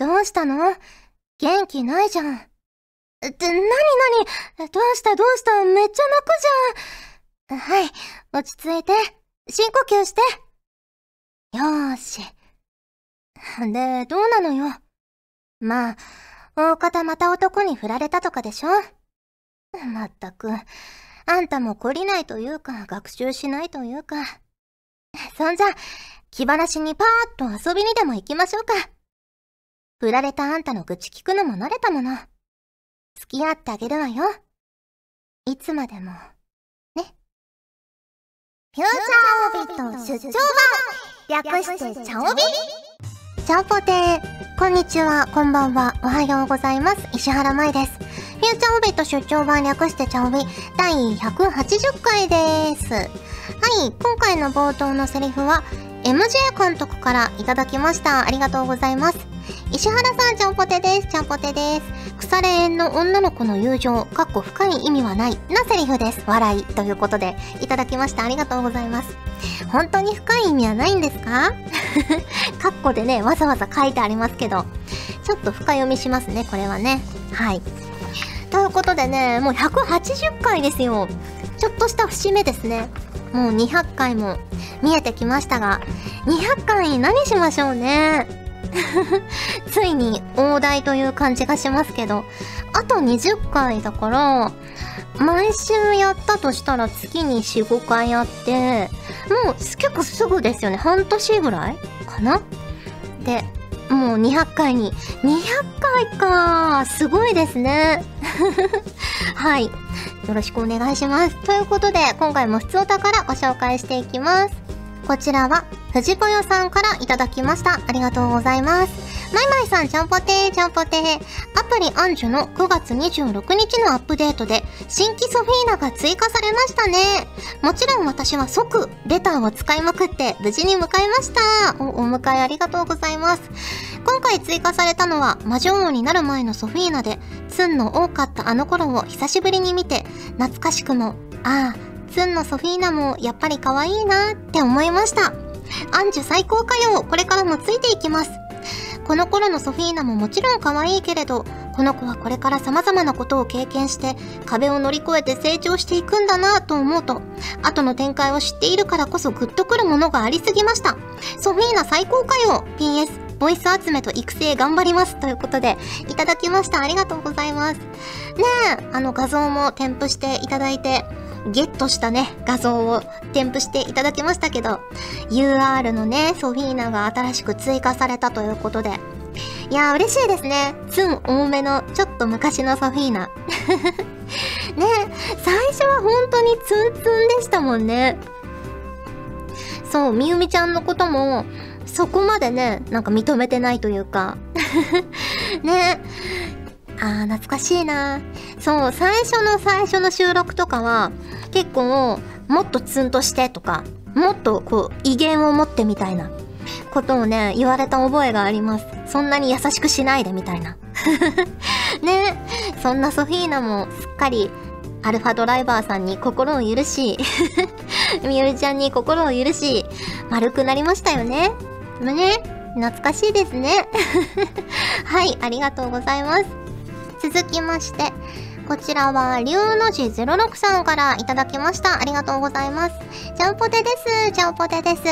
どうしたの？元気ないじゃん。って、なになに？どうした？どうした？めっちゃ泣くじゃん。はい、落ち着いて。深呼吸して。よーし。で、どうなのよ？まあ、大方また男に振られたとかでしょ？まったく、あんたも懲りないというか、学習しないというか。そんじゃ、気晴らしにパーッと遊びにでも行きましょうか。振られたあんたの愚痴聞くのも慣れたもの。付き合ってあげるわよ。いつまでも、ね。フューチャーオビット出張版略してチャオビチャオポテー。こんにちは、こんばんは、おはようございます。石原舞です。フューチャーオビット出張版略してチャオビ第180回です。はい、今回の冒頭のセリフは、MJ 監督からいただきました。ありがとうございます。石原さん、ちゃんぽてです。ちゃんぽてです。腐れ縁の女の子の友情、かっこ深い意味はない、なセリフです。笑い。ということで、いただきました。ありがとうございます。本当に深い意味はないんですか？かっこでね、わざわざ書いてありますけど、ちょっと深読みしますね、これはね。はい。ということでね、もう180回ですよ。ちょっとした節目ですね。もう200回も見えてきましたが、200回何しましょうね？ついに大台という感じがしますけど、あと20回だから、毎週やったとしたら月に4、5回やって、もう結構すぐですよね。半年ぐらいかなで、もう200回に、200回かすごいですね。はい。よろしくお願いします。ということで、今回も普通お宝ご紹介していきます。こちらは、藤子よさんからいただきました。ありがとうございます。マイマイさん、ちゃんぽてー、ちゃんぽてー。アプリアンジュの9月26日のアップデートで、新規ソフィーナが追加されましたね。もちろん私は即、レターを使いまくって、無事に迎えました。お、お迎えありがとうございます。今回追加されたのは、魔女王になる前のソフィーナで、ツンの多かったあの頃を久しぶりに見て、懐かしくも、ああ、ツンのソフィーナもやっぱり可愛いなって思いました。アンジュ最高かよこれからもついていきます。この頃のソフィーナももちろん可愛いけれど、この子はこれから様々なことを経験して壁を乗り越えて成長していくんだなと思うと、後の展開を知っているからこそグッとくるものがありすぎました。ソフィーナ最高かよ !PS、ボイス集めと育成頑張りますということで、いただきました。ありがとうございます。ねえ、あの画像も添付していただいて、ゲットしたね、画像を添付していただきましたけど、UR のね、ソフィーナが新しく追加されたということで、いやー嬉しいですね。ツン多めの、ちょっと昔のソフィーナ。ね最初は本当にツンツンでしたもんね。そう、みゆみちゃんのことも、そこまでね、なんか認めてないというか。ねあー、懐かしいなそう、最初の最初の収録とかは、結構、もっとツンとしてとか、もっとこう、威厳を持ってみたいなことをね、言われた覚えがあります。そんなに優しくしないでみたいな。ねそんなソフィーナもすっかりアルファドライバーさんに心を許し、みゆりちゃんに心を許し、丸くなりましたよね。ね懐かしいですね。はい、ありがとうございます。続きまして、こちらは、龍の字06さんからいただきました。ありがとうございます。ジャンポテです。ジャンポテです。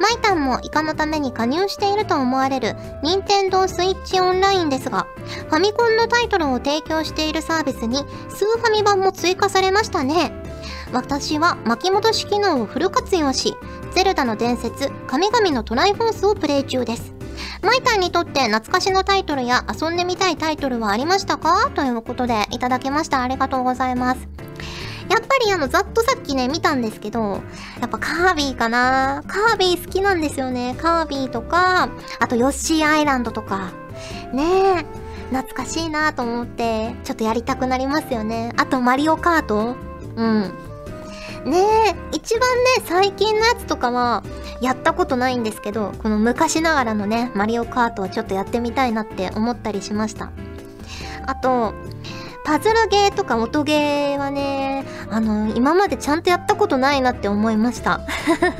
マイタンもイカのために加入していると思われる、任天堂スイッチオンラインですが、ファミコンのタイトルを提供しているサービスに、スーファミ版も追加されましたね。私は巻き戻し機能をフル活用し、ゼルダの伝説、神々のトライフォースをプレイ中です。マイタンにとって懐かしのタイトルや遊んでみたいタイトルはありましたか？ということでいただきました。ありがとうございます。やっぱりあの、ざっとさっきね、見たんですけど、やっぱカービィかな？カービィ好きなんですよね。カービィとか、あとヨッシーアイランドとか。ねえ。懐かしいなと思って、ちょっとやりたくなりますよね。あとマリオカート？うん。ねえ、一番ね、最近のやつとかは、やったことないんですけど、この昔ながらのね、マリオカートをちょっとやってみたいなって思ったりしました。あと、パズルゲーとか音ゲーはね、あの、今までちゃんとやったことないなって思いました。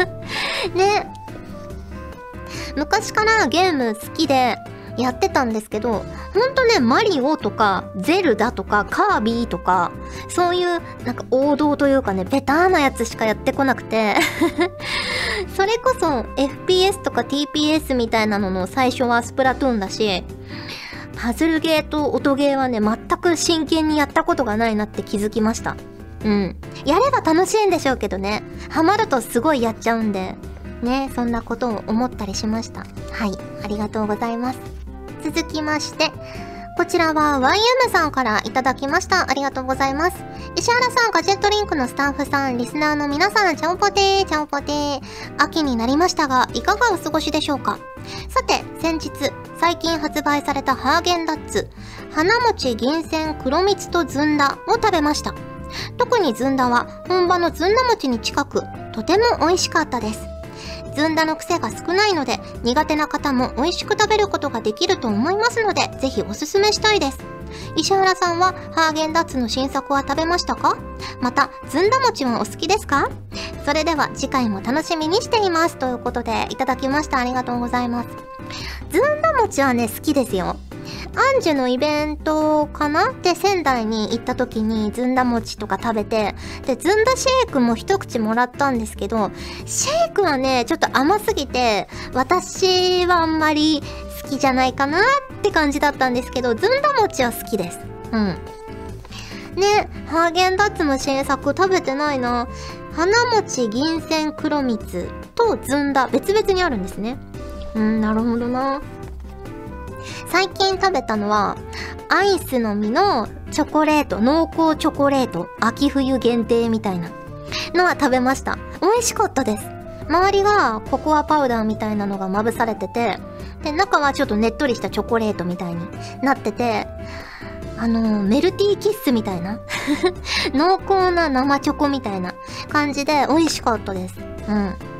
ね。昔からゲーム好きで、やってたんですけど、ほんとね、マリオとか、ゼルダとか、カービィとか、そういう、なんか王道というかね、ベターなやつしかやってこなくて それこそ、FPS とか TPS みたいなのの最初はスプラトゥーンだし、パズルゲーと音ゲーはね、全く真剣にやったことがないなって気づきました。うん。やれば楽しいんでしょうけどね。ハマるとすごいやっちゃうんで。ね、そんなことを思ったりしました。はい。ありがとうございます。続きまして、こちらは YM さんからいただきました。ありがとうございます。石原さん、ガジェットリンクのスタッフさん、リスナーの皆さん、ちゃんぽてー、ちゃんぽてー。秋になりましたが、いかがお過ごしでしょうか？さて、先日、最近発売されたハーゲンダッツ、花餅銀線黒蜜とずんだを食べました。特にずんだは本場のずんだ餅に近く、とても美味しかったです。ずんだの癖が少ないので、苦手な方も美味しく食べることができると思いますので、ぜひおすすめしたいです。石原さんはハーゲンダッツの新作は食べましたか？また、ずんだ餅はお好きですか？それでは次回も楽しみにしています。ということで、いただきました。ありがとうございます。ずんだ餅はね、好きですよ。アンジュのイベントかな？で仙台に行った時にずんだ餅とか食べて、で、ずんだシェイクも一口もらったんですけど、シェイクはね、ちょっと甘すぎて、私はあんまり好きじゃないかなって感じだったんですけど、ずんだ餅は好きです。うん。ね、ハーゲンダッツの新作食べてないな。花餅銀線黒蜜とずんだ別々にあるんですね。うん、なるほどな。最近食べたのは、アイスの実のチョコレート、濃厚チョコレート、秋冬限定みたいなのは食べました。美味しかったです。周りがココアパウダーみたいなのがまぶされてて、で、中はちょっとねっとりしたチョコレートみたいになってて、あのメルティーキッスみたいな 濃厚な生チョコみたいな感じで美味しかったです。うん。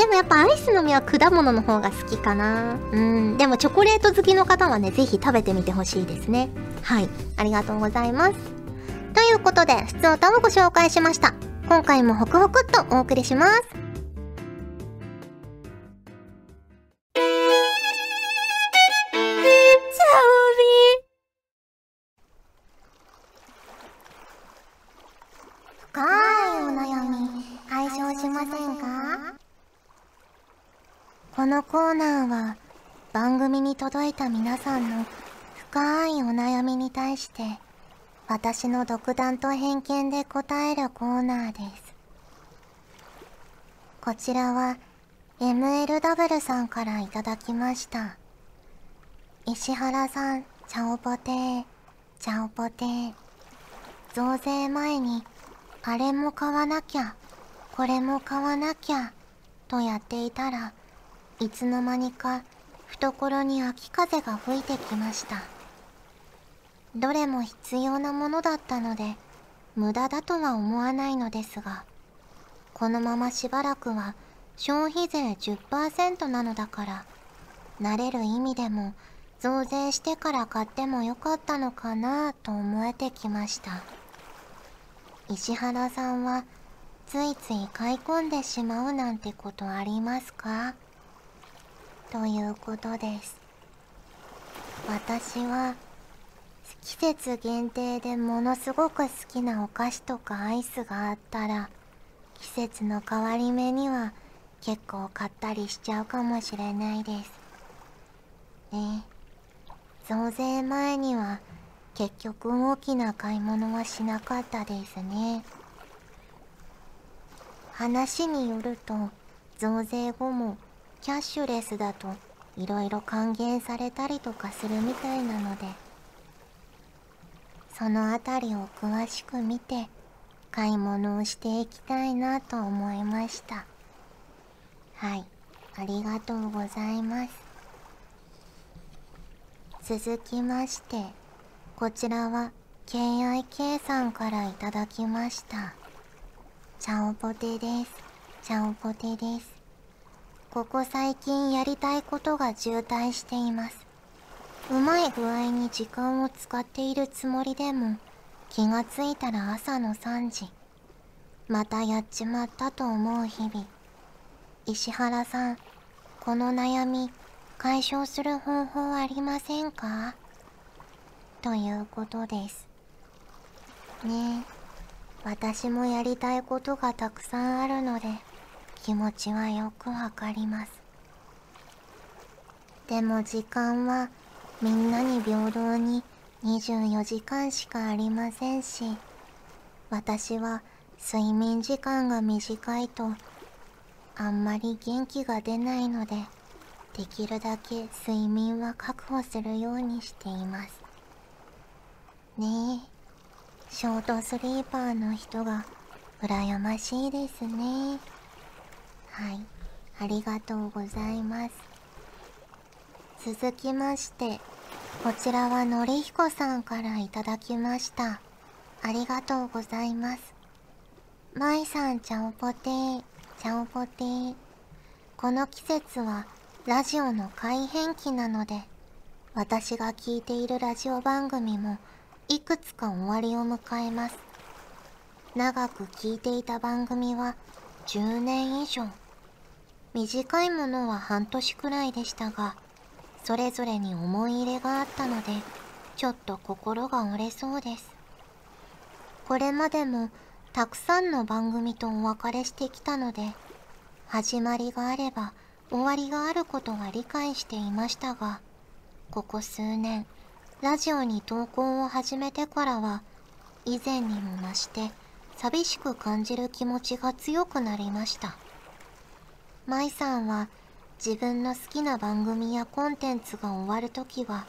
でもやっぱアイスの実は果物の方が好きかな。うん。でもチョコレート好きの方はね、是非食べてみてほしいですね。はい。ありがとうございます。ということで、普通歌をご紹介しました。今回もホクホクっとお送りします。このコーナーは番組に届いた皆さんの深いお悩みに対して私の独断と偏見で答えるコーナーです。こちらは MLW さんからいただきました。石原さん、チャオポテー、チャオポテー。増税前にあれも買わなきゃ、これも買わなきゃ、とやっていたらいつの間にか懐に秋風が吹いてきました。どれも必要なものだったので無駄だとは思わないのですがこのまましばらくは消費税10%なのだから慣れる意味でも増税してから買ってもよかったのかなと思えてきました。石原さんはついつい買い込んでしまうなんてことありますか？ということです。私は季節限定でものすごく好きなお菓子とかアイスがあったら季節の変わり目には結構買ったりしちゃうかもしれないです。ね増税前には結局大きな買い物はしなかったですね。話によると増税後もキャッシュレスだといろいろ還元されたりとかするみたいなのでそのあたりを詳しく見て買い物をしていきたいなと思いました。はい。ありがとうございます。続きましてこちらは KIK さんからいただきました。チャオポテです。チャオポテです。ここ最近やりたいことが渋滞しています。うまい具合に時間を使っているつもりでも、気がついたら朝の3時。またやっちまったと思う日々。石原さん、この悩み、解消する方法ありませんか？ということですねえ私もやりたいことがたくさんあるので気持ちはよくわかります。でも時間はみんなに平等に24時間しかありませんし私は睡眠時間が短いとあんまり元気が出ないのでできるだけ睡眠は確保するようにしています。ねえショートスリーパーの人が羨ましいですね。はい。ありがとうございます。続きましてこちらはのりひこさんからいただきました。ありがとうございます。まいさんちゃおぽてー。ちゃおぽてー。この季節はラジオの改変期なので私が聞いているラジオ番組もいくつか終わりを迎えます。長く聞いていた番組は10年以上。短いものは半年くらいでしたがそれぞれに思い入れがあったのでちょっと心が折れそうです。これまでもたくさんの番組とお別れしてきたので始まりがあれば終わりがあることは理解していましたがここ数年ラジオに投稿を始めてからは以前にも増して寂しく感じる気持ちが強くなりました。舞さんは自分の好きな番組やコンテンツが終わるときは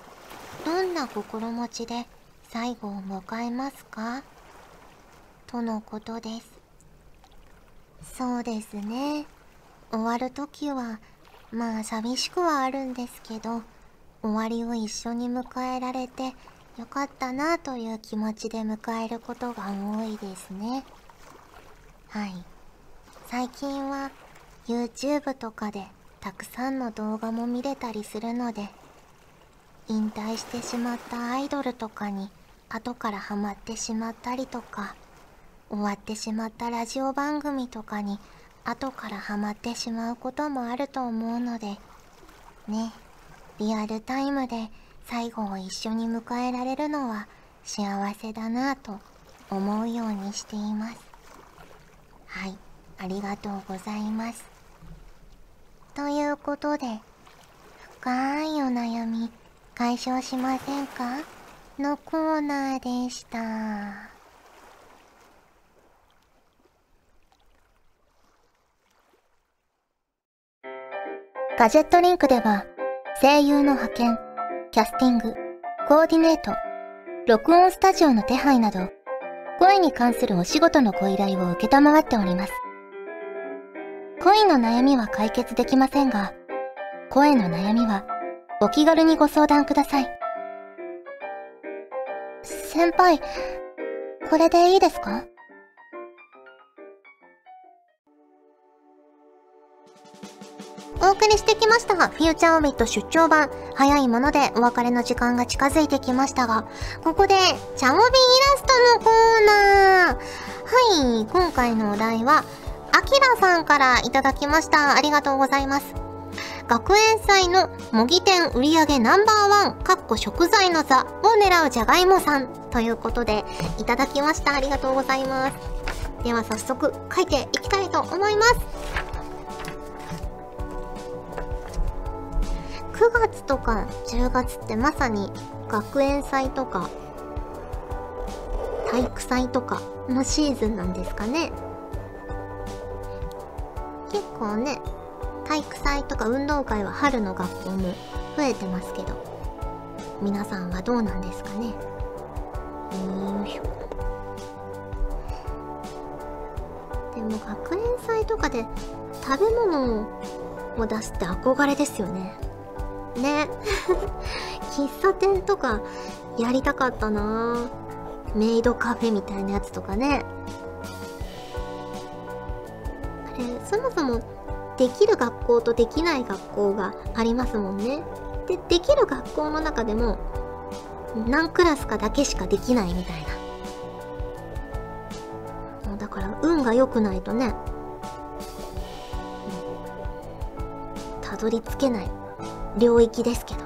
どんな心持ちで最後を迎えますか？とのことです。そうですね。終わるときはまあ寂しくはあるんですけど終わりを一緒に迎えられてよかったなという気持ちで迎えることが多いですね。はい。最近は YouTube とかでたくさんの動画も見れたりするので引退してしまったアイドルとかに後からハマってしまったりとか終わってしまったラジオ番組とかに後からハマってしまうこともあると思うのでねリアルタイムで最後を一緒に迎えられるのは幸せだなぁと思うようにしています。はいありがとうございます。ということで深いお悩み解消しませんか？のコーナーでしたガジェットリンクでは声優の派遣、キャスティング、コーディネート、録音スタジオの手配など声に関するお仕事のご依頼を受けたまわっております。恋の悩みは解決できませんが、声の悩みはお気軽にご相談ください。先輩、これでいいですか？お送りしてきましたが、フューチャーオビット出張版。早いものでお別れの時間が近づいてきましたが、ここで、チャオビイラストのコーナー。はい、今回のお題は、アキラさんからいただきました。ありがとうございます。学園祭の模擬店売上ナンバーワン、かっこ食材の座を狙うじゃがいもさんということで、いただきました。ありがとうございます。では早速書いていきたいと思います。9月とか10月ってまさに学園祭とか体育祭とかのシーズンなんですかね。結構ね、体育祭とか運動会は春の学校も増えてますけど、皆さんはどうなんですかね？よいしょ。でも学園祭とかで食べ物を出すって憧れですよね。ね。喫茶店とかやりたかったなメイドカフェみたいなやつとかね。そもそもできる学校とできない学校がありますもんね。で、できる学校の中でも何クラスかだけしかできないみたいな。もうだから運が良くないとね、たどり着けない領域ですけど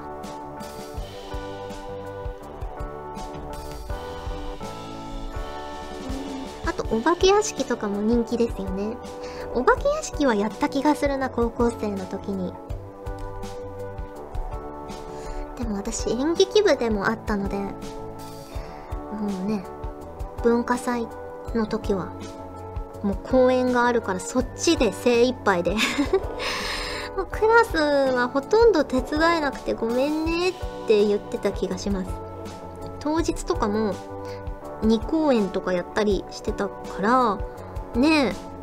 あとお化け屋敷とかも人気ですよねお化け屋敷はやった気がするな高校生の時に。でも私演劇部でもあったのでもうね文化祭の時はもう公演があるからそっちで精一杯で。もうクラスはほとんど手伝えなくてごめんねって言ってた気がします。当日とかも2公演とかやったりしてたからねえ。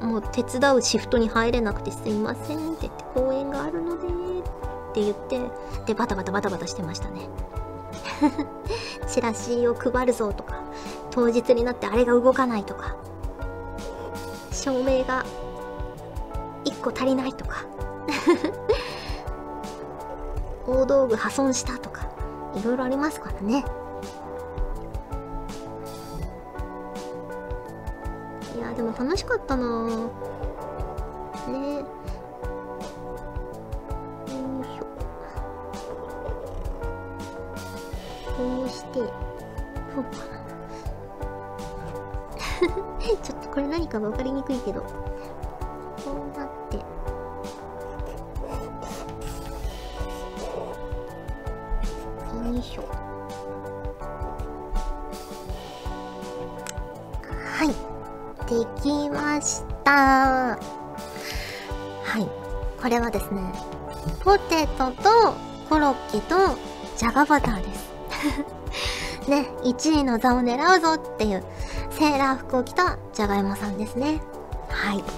もう手伝うシフトに入れなくてすいませんって言って公演があるのでって言ってでバタバタバタバタしてましたね。チラシを配るぞとか当日になってあれが動かないとか照明が1個足りないとか 大道具破損したとかいろいろありますからね。でも楽しかったな。ね。よいしょ。こうして。そうかなちょっとこれ何か分かりにくいけど。できました。はい。これはですねポテトとコロッケとじゃがバターです。ね1位の座を狙うぞっていうセーラー服を着たじゃがいもさんですね。はい。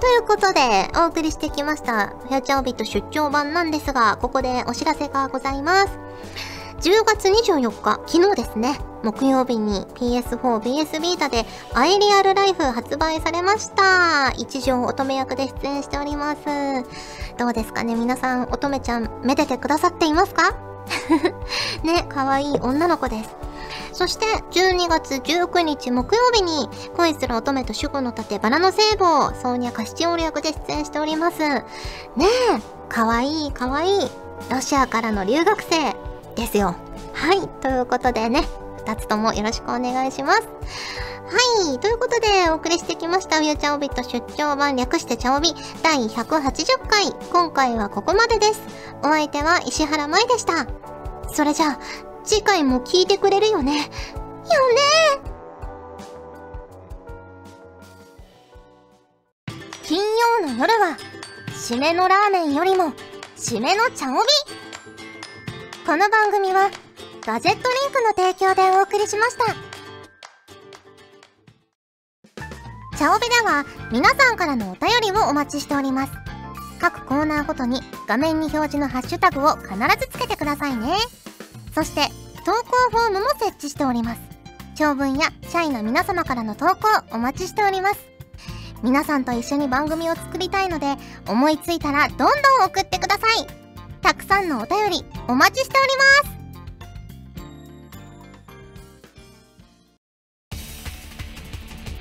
ということで、お送りしてきました、フューチャービット出張版なんですが、ここでお知らせがございます。10月24日、昨日ですね、木曜日に PS4、PS ビータでアイリアルライフ発売されました。一条乙女役で出演しております。どうですかね？皆さん、乙女ちゃん、めでてくださっていますか？ね、可愛い女の子です。そして、12月19日木曜日に、恋する乙女と守護の盾バラの聖母、ソーニャカシチオール役で出演しております。ねえ、かわいいかわいい、ロシアからの留学生ですよ。はい、ということでね、二つともよろしくお願いします。はい、ということでお送りしてきました、ウューチャオビット出張版略してチャオビ第180回。今回はここまでです。お相手は石原舞でした。それじゃあ、次回も聞いてくれるよね。よね金曜の夜は、締めのラーメンよりも、締めの茶帯この番組は、ガジェットリンクの提供でお送りしました。茶帯では、皆さんからのお便りをお待ちしております。各コーナーごとに画面に表示のハッシュタグを必ずつけてくださいね。そして、投稿フォームも設置しております。長文や社員の皆様からの投稿お待ちしております。皆さんと一緒に番組を作りたいので、思いついたらどんどん送ってください。たくさんのお便りお待ちしております。